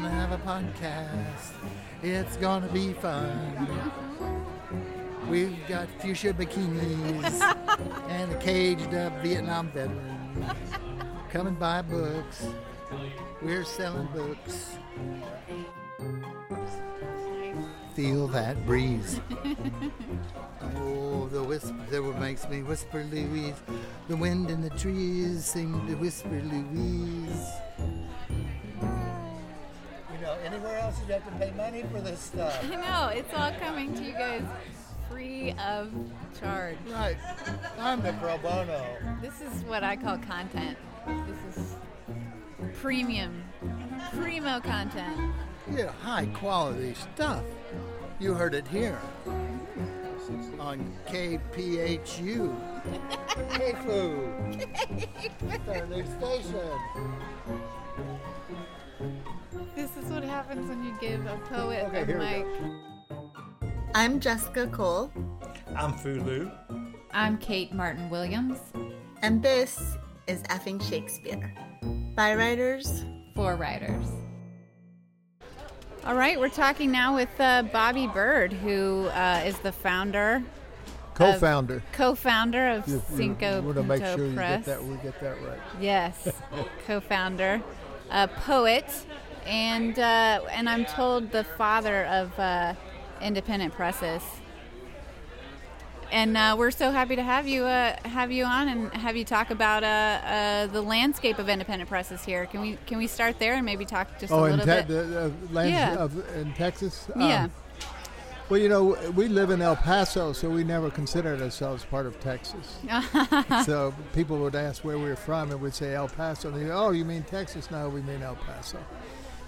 gonna have a podcast. It's gonna be fun. We've got fuchsia bikinis and a caged up Vietnam veteran. Come and buy books. We're selling books. Feel that breeze. Oh, the whisper that makes me whisper, Louise. The wind in the trees sing to whisper, Louise. To pay money for this stuff. I know, it's all coming to you guys free of charge. Right. I'm the pro bono. This is what I call content. This is premium, primo content. Yeah, high quality stuff. You heard it here on KPHU. KFU. It's our new station. This is what happens when you give a poet Okay, a here we mic. I'm Jessica Cole, I'm Fulu. I'm Kate Martin Williams, and this is Effing Shakespeare. By writers, for writers. All right, we're talking now with uh, Bobby Byrd, who uh, is the founder, Co-founder. co-founder of You- you Cinco wanna make sure you Press. get that. We get that right. Yes, co-founder, a poet, and uh, and I'm told the father of uh, independent presses. And uh, we're so happy to have you uh, have you on and have you talk about uh, uh, the landscape of independent presses here. Can we can we start there and maybe talk just a Oh, in, little te- bit? the, lands Yeah. of, in Texas? Um, yeah. Well, you know, we live in El Paso, so we never considered ourselves part of Texas. so people would ask where we were from, and we'd say El Paso. And they go, oh, you mean Texas? No, we mean El Paso.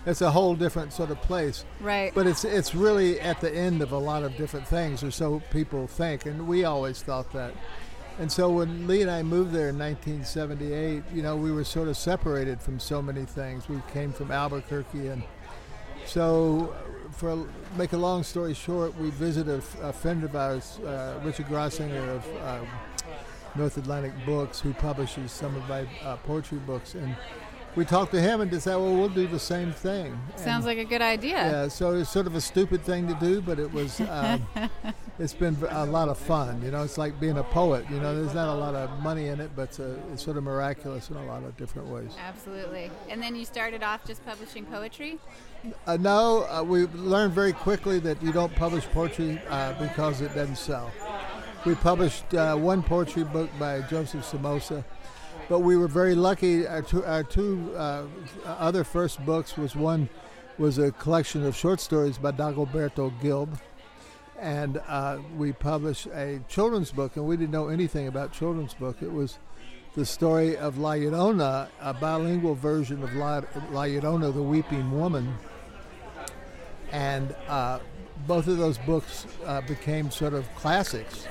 It's a whole different sort of place. right. But it's it's really at the end of a lot of different things, or so people think, and we always thought that. And so when Lee and I moved there in 1978, you know, we were sort of separated from so many things. We came from Albuquerque, and so for make a long story short, we visited a, friend of ours, uh, Richard Grossinger of um, North Atlantic Books, who publishes some of my uh, poetry books, and we talked to him and decided, well, we'll do the same thing. Sounds And- like a good idea. yeah, so it's sort of a stupid thing to do, but it was. Um, it's been a lot of fun. You know, it's like being a poet. You know, there's not a lot of money in it, but it's, a, it's sort of miraculous in a lot of different ways. Absolutely. And then you started off just publishing poetry. Uh, no, uh, we learned very quickly that you don't publish poetry uh, because it doesn't sell. We published uh, one poetry book by Joseph Somoza, but we were very lucky. Our two, our two uh, other first books was one was a collection of short stories by Dagoberto Gilb, and uh, we published a children's book, and we didn't know anything about children's book. It was the story of La Llorona, a bilingual version of La, La Llorona, the Weeping Woman. And uh, both of those books uh, became sort of classics.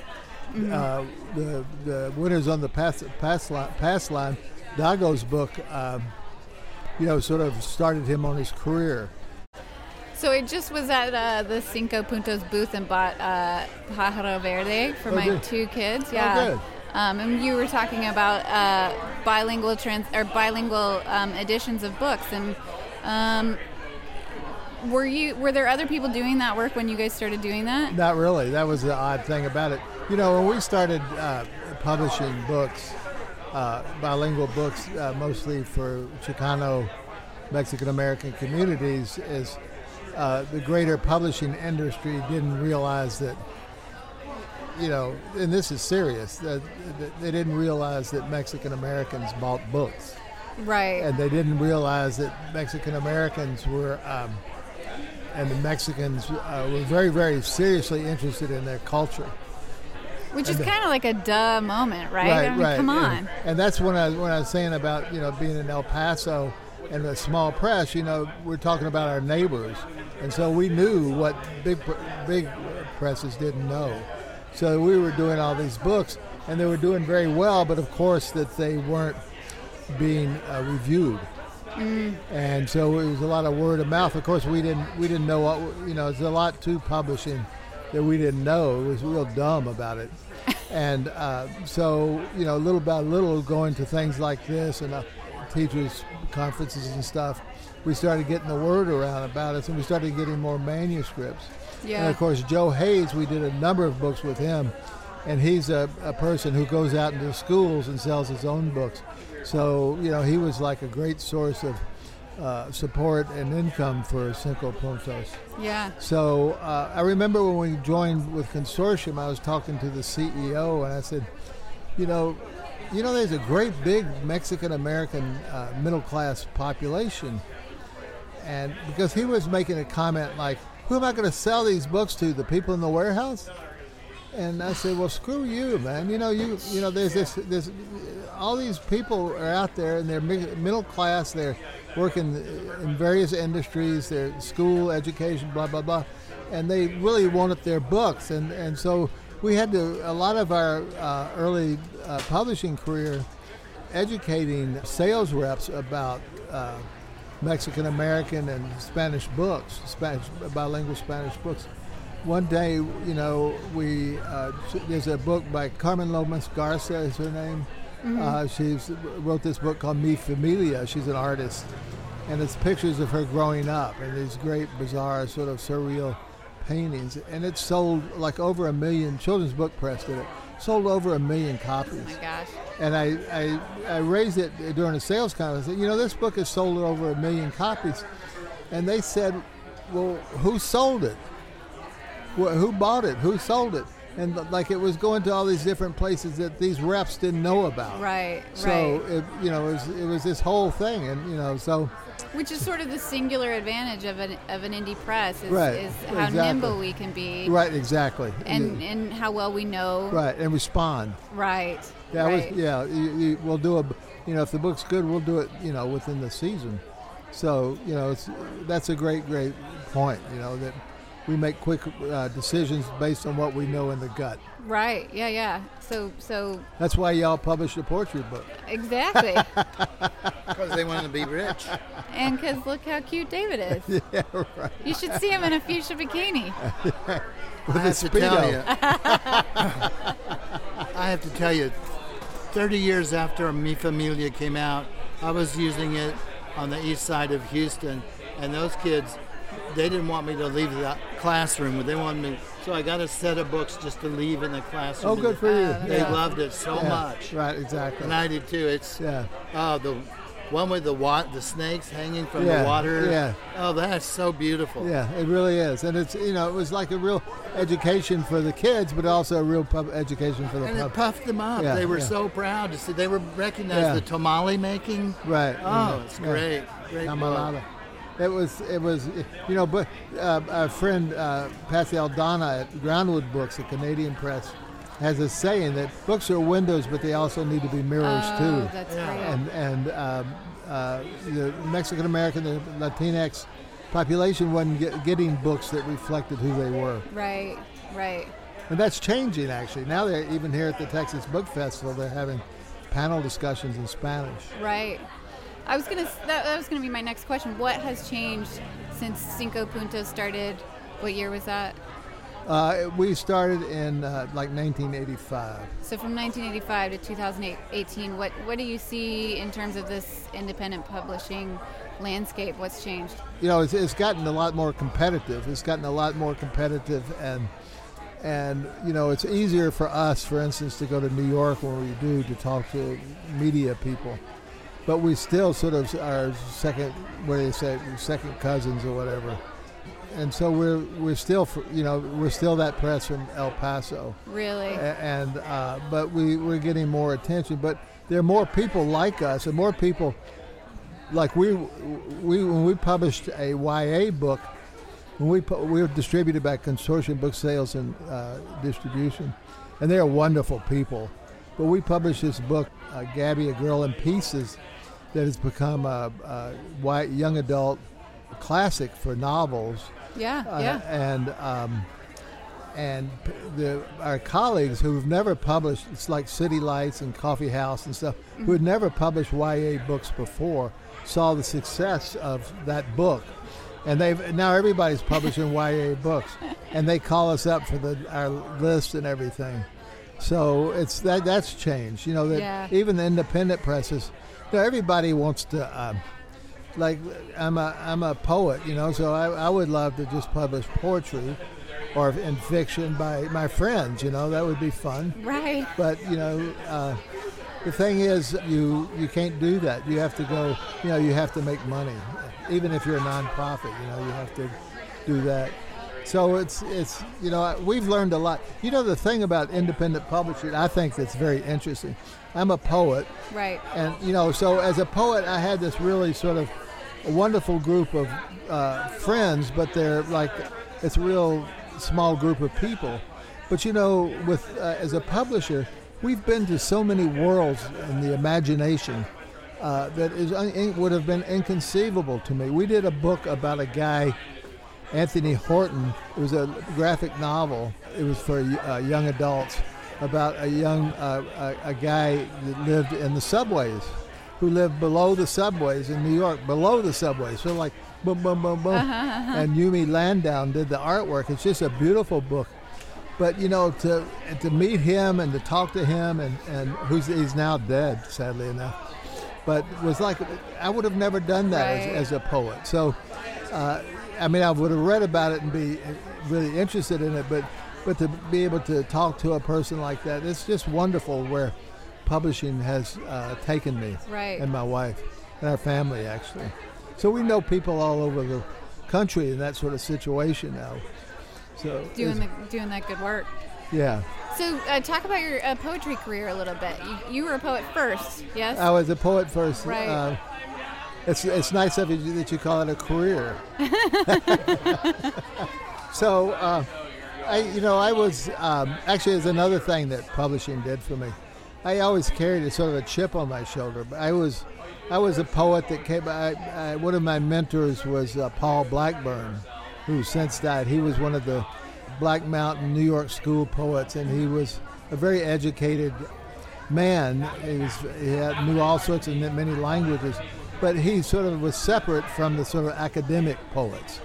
Uh, the the winners on the pass, pass, line, pass line, Dago's book, um, you know, sort of started him on his career. So I just was at uh, the Cinco Puntos booth and bought uh, Pájaro Verde for Oh, my good. two kids. Oh, Yeah. good. Um, and you were talking about uh, bilingual trans or bilingual um, editions of books, and um, were you were there other people doing that work when you guys started doing that? Not really. That was the odd thing about it. You know, when we started uh, publishing books, uh, bilingual books, uh, mostly for Chicano, Mexican American communities, is uh, the greater publishing industry didn't realize that. You know, and this is serious. That, that they didn't realize that Mexican Americans bought books, Right. and they didn't realize that Mexican Americans were. Um, and the Mexicans uh, were very, very seriously interested in their culture. Which is kind of like a duh moment, right? I mean, Come on. And that's when I when I was saying about you know being in El Paso and a small press. You know, we're talking about our neighbors, and so we knew what big big presses didn't know. So we were doing all these books, and they were doing very well. But of course, that they weren't being uh, reviewed. And so it was a lot of word of mouth. Of course, we didn't we didn't know what you know. There's a lot to publishing that we didn't know. It was real dumb about it. And uh, so you know, little by little, going to things like this and uh, teachers conferences and stuff, we started getting the word around about us, and we started getting more manuscripts. Yeah. And of course, Joe Hayes, we did a number of books with him, and he's a, a person who goes out into schools and sells his own books. So, you know, he was like a great source of uh, support and income for Cinco Puntos. Yeah. So uh, I remember when we joined with Consortium, I was talking to the CEO, and I said, you know, you know, there's a great big Mexican American uh, middle class population, and because he was making a comment like, "Who am I going to sell these books to? The people in the warehouse?" And I said, "Well, screw you, man. You know, you you know, there's this this all these people are out there, and they're middle class. They're working in various industries. They're school, education, blah blah blah, and they really wanted their books. And and so we had to a lot of our uh, early uh, publishing career educating sales reps about uh, Mexican American and Spanish books, Spanish bilingual Spanish books. One day, you know, we uh, there's a book by Carmen Lomas Garza is her name. Uh, she's wrote this book called Mi Familia. She's an artist, and it's pictures of her growing up and these great, bizarre, sort of surreal paintings. And it sold like over a million. Children's Book Press did it. Sold over a million copies. Oh my gosh. And I, I, I raised it during a sales conference. Said, You know, this book has sold over a million copies. And they said, Well, who sold it? Well, who bought it? Who sold it? And like it was going to all these different places that these reps didn't know about. Right. So right. it, you know, it was, it was this whole thing, and you know, so Which is sort of the singular advantage of an of an indie press is, Right, is how exactly. nimble we can be right, exactly, and Yeah. and how well we know. right, and respond. Right. Yeah, right. was, yeah. You, you, we'll do a, you know, if the book's good, we'll do it, you know, within the season. So you know, it's that's a great, great point. You know that we make quick uh, decisions based on what we know in the gut. Right. Yeah. Yeah. So so That's why y'all published a portrait book. exactly. Because they wanted to be rich. and because look how cute David is. yeah, right. You should see him in a fuchsia bikini. With I a have speedo. I have to tell you, 30 years after Mi Familia came out, I was using it on the east side of Houston, and those kids, they didn't want me to leave the classroom. Where they wanted me, so I got a set of books just to leave in the classroom. Oh, good for you. They yeah. loved it so Yeah, much, Right, exactly. and I did too. It's yeah. oh the one with the wa- the snakes hanging from Yeah, the water. yeah. Oh, that's so beautiful. Yeah, it really is, and it's you know it was like a real education for the kids, but also a real pub education for the And it puffed them up. Yeah, they were yeah. so proud to see. They were recognized the tamale making. Right. Oh, it's great. Great. book. Camarada. It was, it was, you know, but uh, our friend uh, Patsy Aldana at Groundwood Books, a Canadian press, has a saying that books are windows, but they also need to be mirrors Oh, too. that's Yeah. great. And and um, uh, the Mexican American, the Latinx population wasn't get, getting books that reflected who they were, Right. Right. and that's changing actually. Now they're even here at the Texas Book Festival, they're having panel discussions in Spanish. Right. I was gonna. That, that was gonna be my next question. What has changed since Cinco Puntos started? What year was that? Uh, we started in uh, like 1985. So from 1985 to 2018, what what do you see in terms of this independent publishing landscape? What's changed? You know, it's, it's gotten a lot more competitive. It's gotten a lot more competitive, and and you know, it's easier for us, for instance, to go to New York when we do to talk to media people. But we still sort of are second, what do they say, second cousins or whatever. And so we're we're still, you know, we're still that press from El Paso. Really? And uh, but we we're getting more attention. But there are more people like us, and more people like we we when we published a YA book, when we we were distributed by Consortium Book Sales and uh, Distribution, and they are wonderful people. But we published this book, uh, Gabby, a Girl in Pieces, that has become a, a y- young adult classic for novels. yeah. Uh, yeah. And um, and the our colleagues who've never published, it's like City Lights and Coffee House and stuff, who had never published YA books before, saw the success of that book. And they've now everybody's publishing YA books, and they call us up for the our list and everything. So it's that that's changed. You know that Yeah. even the independent presses know, everybody wants to. Um, like I'm a I'm a poet, you know, so I, I would love to just publish poetry or in fiction by my friends, you know, that would be fun. Right. But you know, uh, the thing is, you you can't do that. You have to go. You know, you have to make money, even if you're a nonprofit. You know, you have to do that. So it's it's you know we've learned a lot. You know the thing about independent publishing, I think that's very interesting. I'm a poet, Right. and you know so as a poet, I had this really sort of wonderful group of uh, friends, but they're like it's a real small group of people. But you know, with uh, as a publisher, we've been to so many worlds in the imagination uh, that is would have been inconceivable to me. We did a book about a guy, Anthony Horton. It was a graphic novel. It was for uh, young adults about a young uh, a, a guy that lived in the subways, who lived below the subways in New York, below the subways. So like boom, boom, boom, boom. And Youme Landowne did the artwork. It's just a beautiful book. But you know, to to meet him and to talk to him, and and who's he's now dead, sadly enough. But it was like I would have never done that Right. as, as a poet. So, uh, I mean, I would have read about it and be really interested in it, but but to be able to talk to a person like that, it's just wonderful. Where publishing has uh, taken me Right. and my wife and our family actually. So we know people all over the country in that sort of situation now. So Doing the doing that good work. yeah. So uh, talk about your uh, poetry career a little bit. You, you were a poet first, yes? I was a poet first. Right. It's it's nice of you that you call it a career. so, uh, I you know I was um, actually there's another thing that publishing did for me. I always carried a sort of a chip on my shoulder. But I was I was a poet that came. I, I, one of my mentors was uh, Paul Blackburn, who since died. He was one of the Black Mountain New York School poets, and he was a very educated man. He was he had, knew all sorts of many languages, but he sort of was separate from the sort of academic poets.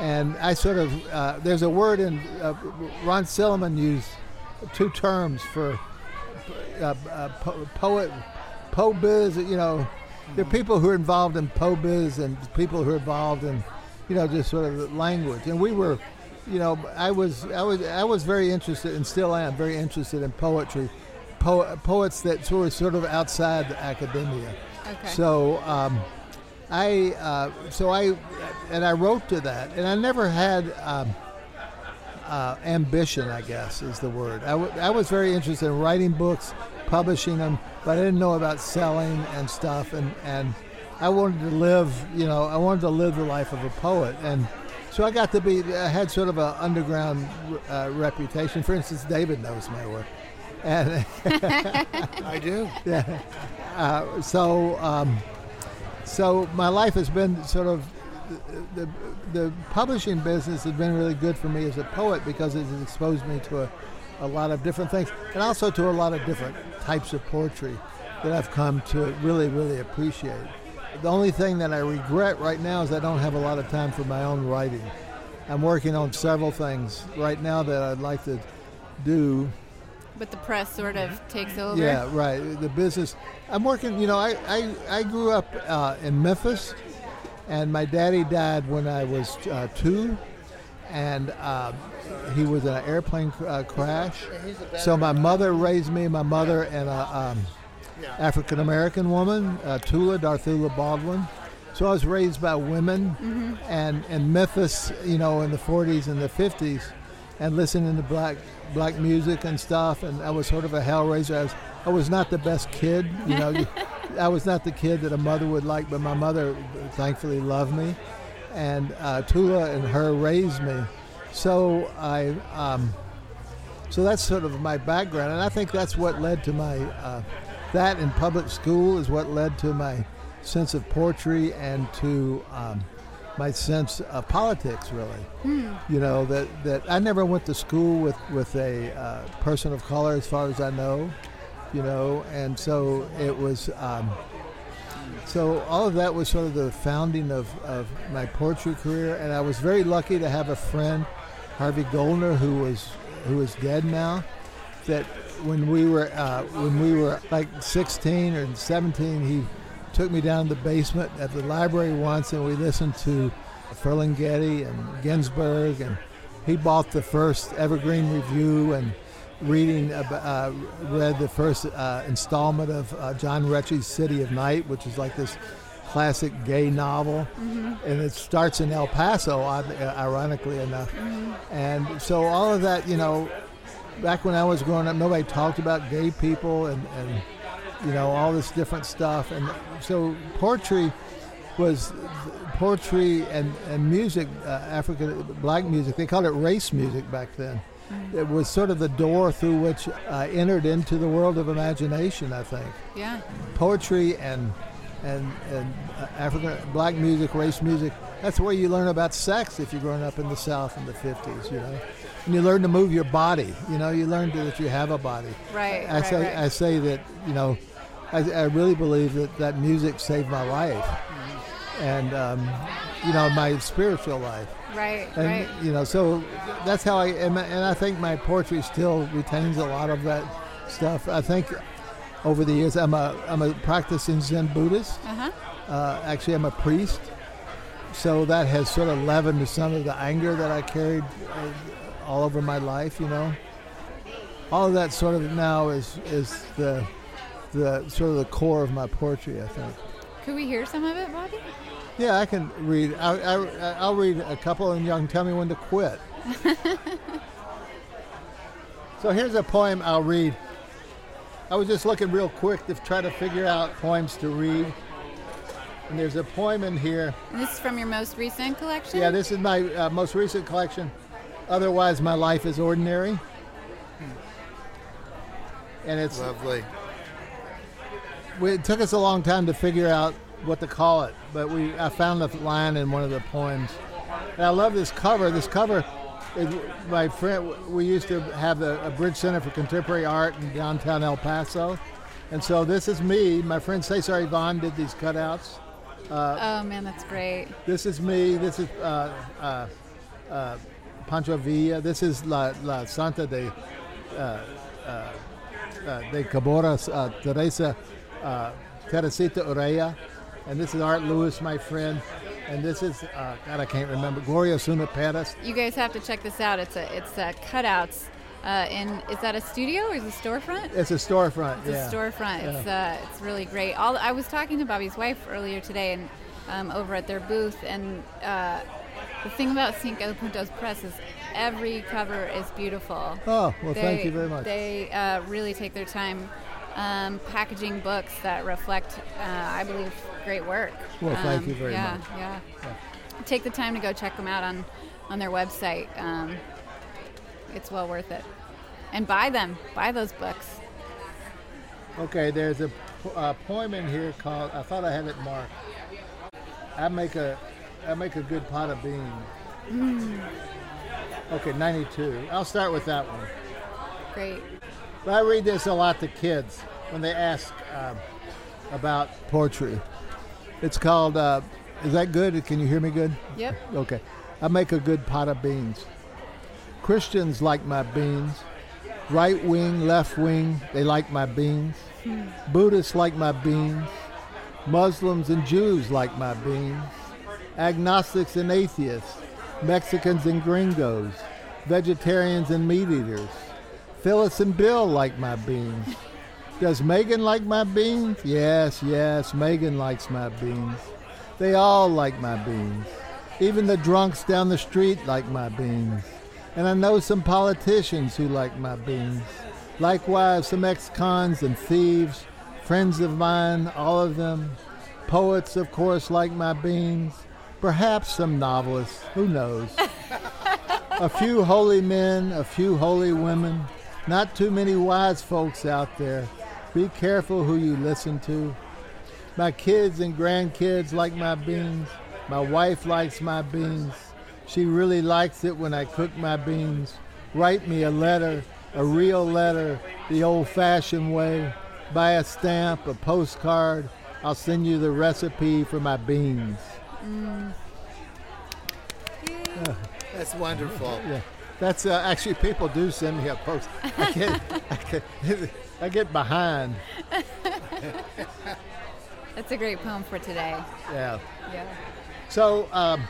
And I sort of uh, there's a word in uh, Ron Silliman used two terms for uh, uh, po- poet, po biz. You know, there are people who are involved in po biz and people who are involved in, you know, just sort of language. And we were, you know, I was I was I was very interested and still am very interested in poetry, po- poets that were sort of outside the academia. Okay. So um, I uh, so I and I wrote to that, and I never had. Um, uh, ambition, I guess, is the word. I, w- I was very interested in writing books, publishing them, but I didn't know about selling and stuff. And, and I wanted to live, you know, I wanted to live the life of a poet. And so I got to be, I had sort of an underground uh, reputation. For instance, David knows my work. And I do. yeah. Uh, so, um, so my life has been sort of the, the, the publishing business has been really good for me as a poet because it has exposed me to a, a lot of different things and also to a lot of different types of poetry that I've come to really, really appreciate. The only thing that I regret right now is I don't have a lot of time for my own writing. I'm working on several things right now that I'd like to do but the press sort of takes over. yeah, right. The business. I'm working. You know, I I, I grew up uh, in Memphis, and my daddy died when I was uh, two, and uh, he was in an airplane uh, crash. So my mother raised me. My mother and a um, African American woman, uh, Tula Darthula Baldwin. So I was raised by women, and in Memphis, you know, in the 40s and the 50s, and listening to black black music and stuff. And I was sort of a hellraiser. I was, I was not the best kid, you know. I was not the kid that a mother would like, but my mother thankfully loved me, and uh, Tula and her raised me. So I, um, so that's sort of my background, and I think that's what led to my uh, that in public school is what led to my sense of poetry and to um, my sense of politics. Really, you know that that I never went to school with with a uh, person of color, as far as I know, you know, and so it was. Um, so all of that was sort of the founding of, of my poetry career, and I was very lucky to have a friend, Harvey Goldner, who was who is dead now. That when we were uh, when we were like 16 or 17, he took me down to the basement at the library once, and we listened to Ferlinghetti and Ginsberg, and he bought the first Evergreen Review and reading uh, read the first uh, installment of uh, John Rechy's City of Night, which is like this classic gay novel, Mm-hmm. and it starts in El Paso, uh, ironically enough. Mm-hmm. And so all of that, you know, back when I was growing up, nobody talked about gay people and, and you know all this different stuff, and so poetry was poetry and, and music, uh, African black music. They called it race music back then. It was sort of the door through which I entered into the world of imagination. I think Yeah. poetry and and and uh, African black music, race music. That's where you learn about sex if you're growing up in the South in the '50s. You know, and you learn to move your body. You know, you learn to, that you have a body. Right. I right, say right. I say that you know, I, I really believe that that music saved my life, and um, you know my spiritual life. right. And right. you know, so that's how I and I think my poetry still retains a lot of that stuff. I think over the years, I'm a I'm a practicing Zen Buddhist. Uh huh. Uh, actually, I'm a priest, so that has sort of leavened some of the anger that I carried uh, all over my life. You know, all of that sort of now is is the the sort of the core of my poetry. I think. Could we hear some of it, Bobby? Yeah, I can read. I, I, I'll read a couple, and you can tell me when to quit. so here's a poem I'll read. I was just looking real quick to try to figure out poems to read. And there's a poem in here. And this is from your most recent collection. Yeah, this is my uh, most recent collection. Otherwise, my life is ordinary. And it's Lovely. We, it took us a long time to figure out what to call it, but we I found the line in one of the poems. And I love this cover. This cover is my friend. We used to have the, a Bridge Center for Contemporary Art in downtown El Paso, and so this is me. My friend Cesar Ivan did these cutouts. Oh man, that's great. This is me. This is uh, uh, uh, Pancho Villa. This is La, La Santa de uh, uh, uh, de Caboras, uh, Teresa uh, Teresita Urrea, and this is Art Lewis, my friend, and this is uh, God, I can't remember Gloria Osuna Perez. You guys have to check this out. It's a it's uh, cutouts. Uh, in is that a studio or is it a storefront? It's a storefront. It's yeah. a storefront. It's uh, it's really great. All I was talking to Bobby's wife earlier today, and um, over at their booth, and uh, the thing about Cinco Puntos Press is every cover is beautiful. Oh well, thank They- you very much. They uh, really take their time um, packaging books that reflect, uh, I believe, great work. Well, thank Um, you very yeah, much. Yeah, yeah. Take the time to go check them out on on their website. Um, it's well worth it. And buy them. Buy those books. Okay, there's a po- uh, poem in here called. I thought I had it marked. I make a, I make a good pot of beans. Okay, 92. I'll start with that one. Great. But I read this a lot to kids when they ask um, about poetry. It's called. Uh, is that good? Can you hear me good? Yep. Okay. I make a good pot of beans. Christians like my beans. Right wing, left wing, they like my beans. Buddhists like my beans. Muslims and Jews like my beans. Agnostics and atheists. Mexicans and gringos. Vegetarians and meat eaters. Phyllis and Bill like my beans. Does Megan like my beans? Yes, yes, Megan likes my beans. They all like my beans. Even the drunks down the street like my beans. And I know some politicians who like my beans. Likewise, some ex cons and thieves, friends of mine, all of them. Poets, of course, like my beans. Perhaps some novelists, who knows? a few holy men, a few holy women. Not too many wise folks out there. Be careful who you listen to. My kids and grandkids like my beans. My wife likes my beans. She really likes it when I cook my beans. Write me a letter, a real letter, the old fashioned way. Buy a stamp, a postcard. I'll send you the recipe for my beans. Mm. That's wonderful. Yeah, that's uh, actually people do send me a post. I get, I get, I get behind. That's a great poem for today. Yeah. Yeah. So um,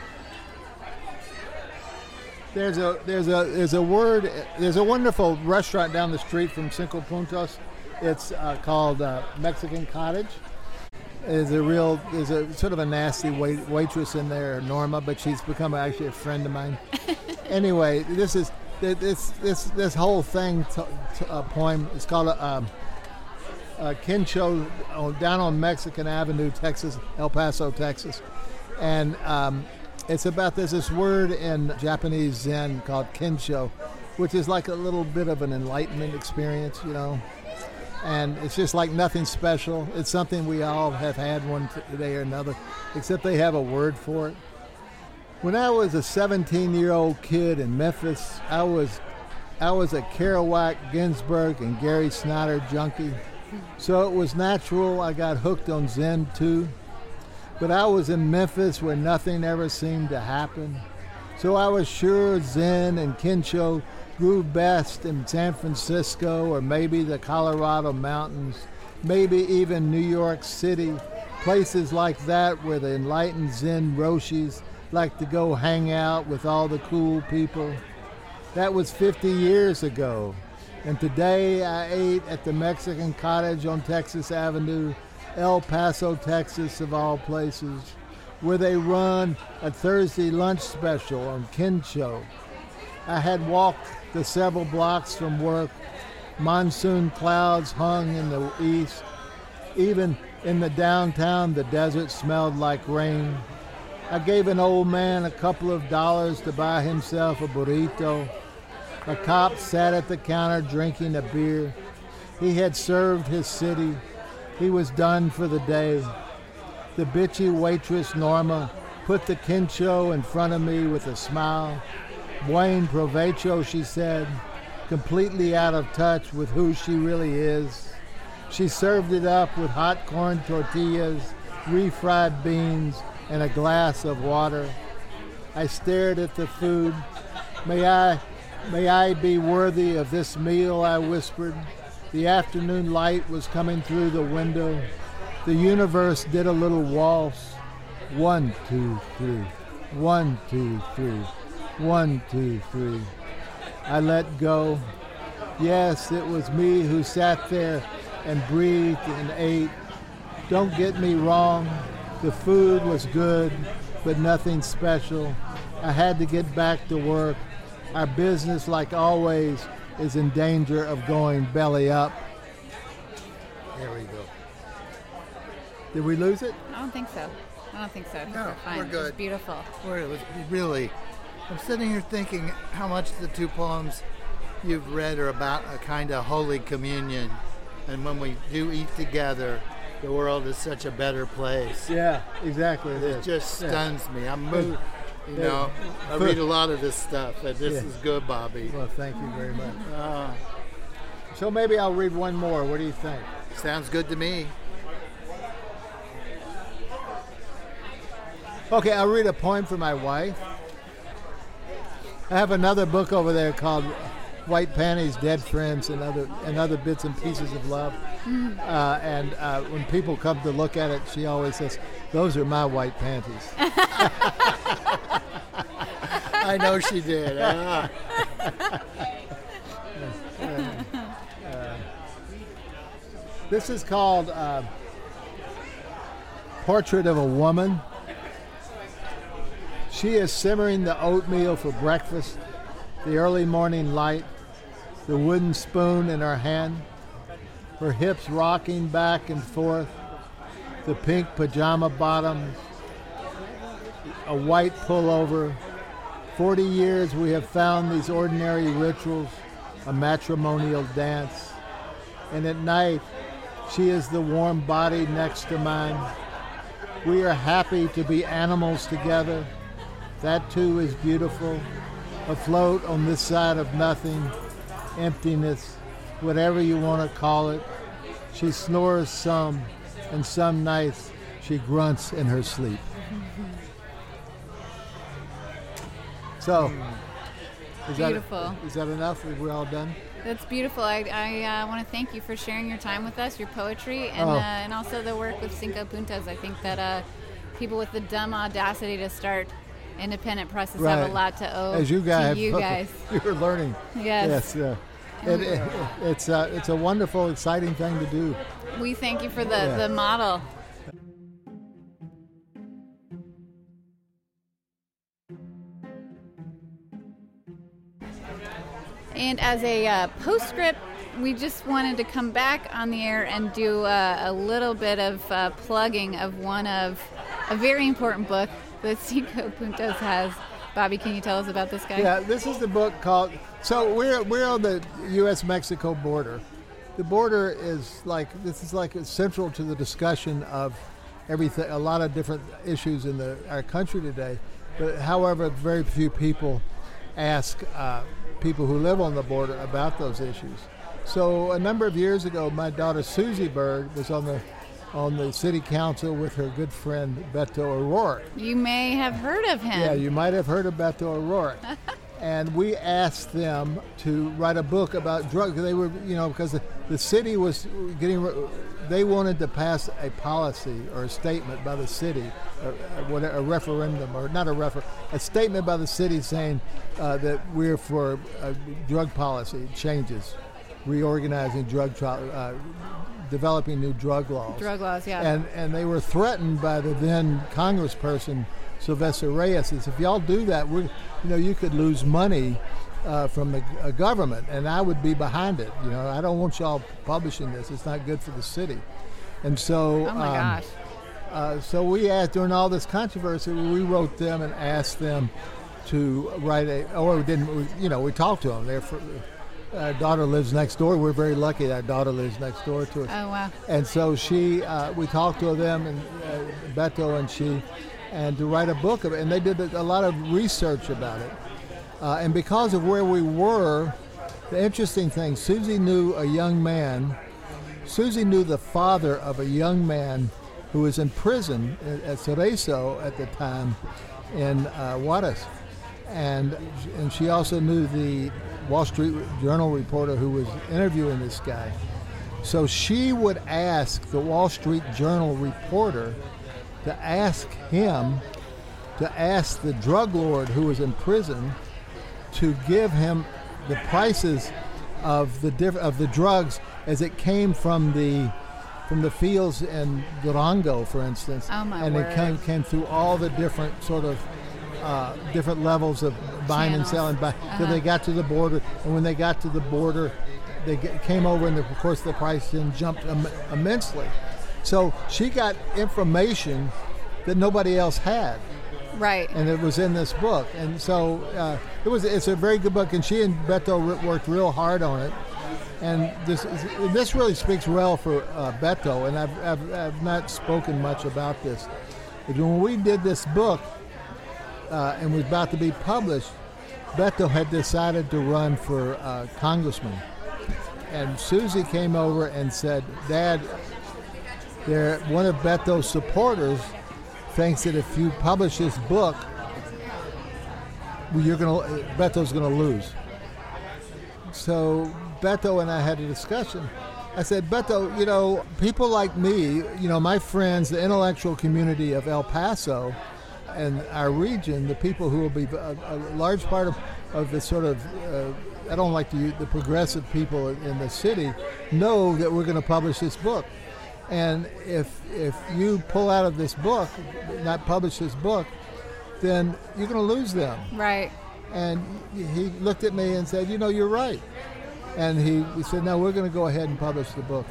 there's a there's a there's a word there's a wonderful restaurant down the street from Cinco Puntos. It's uh, called uh, Mexican Cottage. There's a real there's a sort of a nasty wait, waitress in there, Norma, but she's become actually a friend of mine. anyway, this is this this this whole thing poem is called a. Kensho uh, down on Mexican Avenue, Texas, El Paso, Texas, and um, it's about there's this word in Japanese Zen called Kensho, which is like a little bit of an enlightenment experience, you know. And it's just like nothing special. It's something we all have had one day or another, except they have a word for it. When I was a 17-year-old kid in Memphis, I was I was a Kerouac, Ginsberg, and Gary Snyder junkie. So it was natural I got hooked on Zen too. But I was in Memphis where nothing ever seemed to happen. So I was sure Zen and Kensho grew best in San Francisco or maybe the Colorado mountains, maybe even New York City, places like that where the enlightened Zen Roshis like to go hang out with all the cool people. That was 50 years ago. And today I ate at the Mexican Cottage on Texas Avenue, El Paso, Texas, of all places, where they run a Thursday lunch special on Kensho. I had walked the several blocks from work. Monsoon clouds hung in the east. Even in the downtown, the desert smelled like rain. I gave an old man a couple of dollars to buy himself a burrito. A cop sat at the counter drinking a beer. He had served his city. He was done for the day. The bitchy waitress Norma put the kensho in front of me with a smile. Buen provecho, she said, completely out of touch with who she really is. She served it up with hot corn tortillas, refried beans, and a glass of water. I stared at the food. May I May I be worthy of this meal, I whispered. The afternoon light was coming through the window. The universe did a little waltz. One, two, three. One, two, three. One, two, three. I let go. Yes, it was me who sat there and breathed and ate. Don't get me wrong, the food was good, but nothing special. I had to get back to work. Our business, like always, is in danger of going belly up. There we go. Did we lose it? I don't think so. I don't think so. No, we're fine. we're It was good. beautiful. It was really. I'm sitting here thinking how much the two poems you've read are about a kind of holy communion. And when we do eat together, the world is such a better place. Yeah, exactly. It It just Yeah. stuns me. I'm moved. You know, I read a lot of this stuff, and this Yeah. is good, Bobby. Well, thank you very much. Ah, So maybe I'll read one more. What do you think? sounds good to me. Okay, I'll read a poem for my wife. I have another book over there called White Panties, Dead Friends, and other and other bits and pieces of love. Uh, and uh, when people come to look at it, she always says, "Those are my white panties." I know she did. Ah. This is called uh, Portrait of a Woman. She is simmering the oatmeal for breakfast, the early morning light, the wooden spoon in her hand, her hips rocking back and forth, the pink pajama bottoms, a white pullover. Forty years we have found these ordinary rituals a matrimonial dance. And at night, she is the warm body next to mine. We are happy to be animals together. That too is beautiful. Afloat on this side of nothing, emptiness, whatever you want to call it. She snores some, and some nights she grunts in her sleep. So, is Beautiful. that, is that enough? Are we all done? That's beautiful. I, I uh, want to thank you for sharing your time with us, your poetry, and Oh. uh, and also the work with Cinco Puntos. I think that uh, people with the dumb audacity to start independent presses have a lot to owe As you guys, to you guys. you're learning. Yes. Yes. Uh, it, it, it's uh, it's a wonderful, exciting thing to do. We thank you for the, Yeah. the model. And as a uh, postscript, we just wanted to come back on the air and do uh, a little bit of uh, plugging of one of a very important book that Cinco Puntos has. Bobby, can you tell us about this guy? Yeah, this is the book called. So we're we're on the U.S.-Mexico border. The border is like this is like central to the discussion of everything. A lot of different issues in the our country today. But however, very few people ask uh, people who live on the border about those issues. So a number of years ago, my daughter Susie Byrd was on the on the city council with her good friend Beto O'Rourke. You may have heard of him. Yeah, you might have heard of Beto O'Rourke. and we asked them to write a book about drugs. They were, you know, because the, the city was getting, they wanted to pass a policy or a statement by the city, a, a, a referendum, or not a refer, a statement by the city saying uh, that we're for uh, drug policy changes, reorganizing drug trial, uh, developing new drug laws. Drug laws, yeah. And and they were threatened by the then Congressperson Silvestre Reyes. Says, if y'all do that, we, you know, you could lose money uh, from the uh, government, and I would be behind it. You know, I don't want y'all publishing this. It's not good for the city. And so, oh my um, gosh. uh, so we asked during all this controversy, we wrote them and asked them to write a. Or we didn't. We, you know, we talked to them. Their uh, daughter lives next door. We're very lucky that our daughter lives next door to us. Oh wow. And so she, uh, we talked to them and uh, Beto and she, and to write a book of it. And they did a lot of research about it. Uh, and because of where we were, the interesting thing, Susie knew a young man. Susie knew the father of a young man who was in prison at, at Cereso at the time in uh, Juarez. And, and she also knew the Wall Street Journal reporter who was interviewing this guy. So she would ask the Wall Street Journal reporter to ask him to ask the drug lord who was in prison to give him the prices of the diff- of the drugs as it came from the from the fields in Durango, for instance. Oh, my and word. it came came through all the different sort of uh, different levels of buying Channels. and selling till Uh-huh. they got to the border. And when they got to the border, they came over, and of course the price then jumped Im- immensely. So she got information that nobody else had Right. and it was in this book. And so uh, it was. It's a very good book, and she and Beto worked real hard on it. And this is- this really speaks well for uh, Beto. And I've, I've, I've not spoken much about this. But when we did this book uh, and was about to be published, Beto had decided to run for uh, congressman. And Susie came over and said, "Dad, there one of Beto's supporters thinks that if you publish this book, you're gonna Beto's gonna lose. So Beto and I had a discussion. I said, Beto, you know, people like me, you know, my friends, the intellectual community of El Paso and our region, the people who will be a, a large part of, of the sort of, uh, I don't like to use the progressive people in the city, know that we're going to publish this book. And if if you pull out of this book, not publish this book, then you're going to lose them. Right. And he looked at me and said, "You know, you're right." And he, he said, "No, we're going to go ahead and publish the book."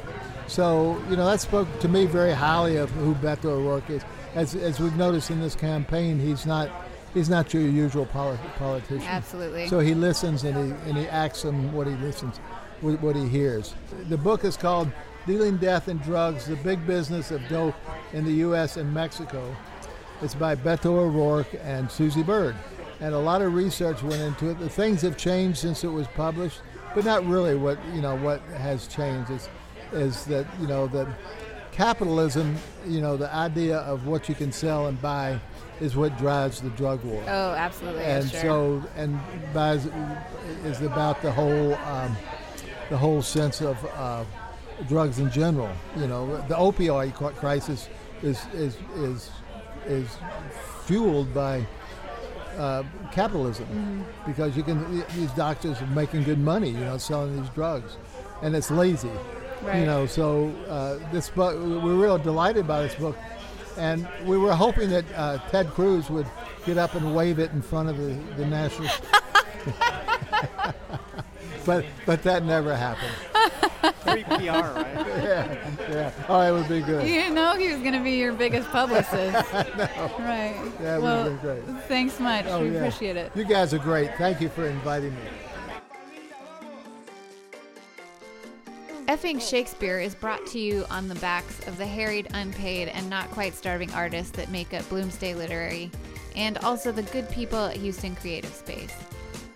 So you know that spoke to me very highly of who Beto O'Rourke is. As, as we've noticed in this campaign, he's not he's not your usual poli- politician. Absolutely. So he listens and he and he acts on what he listens, what what he hears. The book is called "Dealing Death and Drugs: The Big Business of Dope in the U.S. and Mexico." It's by Beto O'Rourke and Susie Byrd, and a lot of research went into it. The things have changed since it was published, but not really. What you know, what has changed is is that you know that capitalism, you know, the idea of what you can sell and buy, is what drives the drug war oh, absolutely. and sure. so and Baz is about the whole um, the whole sense of uh, drugs in general. You know, the opioid crisis is is is is fueled by uh, capitalism because you can these doctors are making good money, you know, selling these drugs, and it's lazy. Right. You know, so uh, this book we're real delighted by this book, and we were hoping that uh, Ted Cruz would get up and wave it in front of the, the national. but but that never happened. Free PR, right? Yeah, yeah. Oh, it would be good. You didn't know he was going to be your biggest publicist. Right. That well, would have been great. thanks much. Oh, we yeah. appreciate it. You guys are great. Thank you for inviting me. Effing Shakespeare is brought to you on the backs of the harried, unpaid, and not quite starving artists that make up Bloomsday Literary, and also the good people at Houston Creative Space.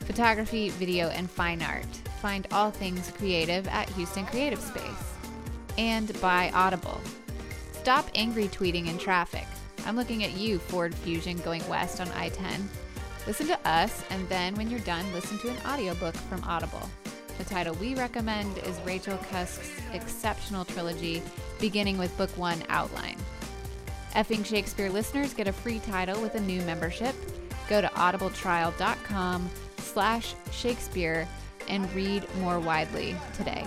Photography, video, and fine art. Find all things creative at Houston Creative Space. And by Audible. Stop angry tweeting in traffic. I'm looking at you, Ford Fusion, going west on I 10. Listen to us, and then when you're done, listen to an audiobook from Audible. The title we recommend is Rachel Cusk's exceptional trilogy, beginning with Book One Outline. Effing Shakespeare listeners get a free title with a new membership. Go to audibletrial.com slash Shakespeare and read more widely today.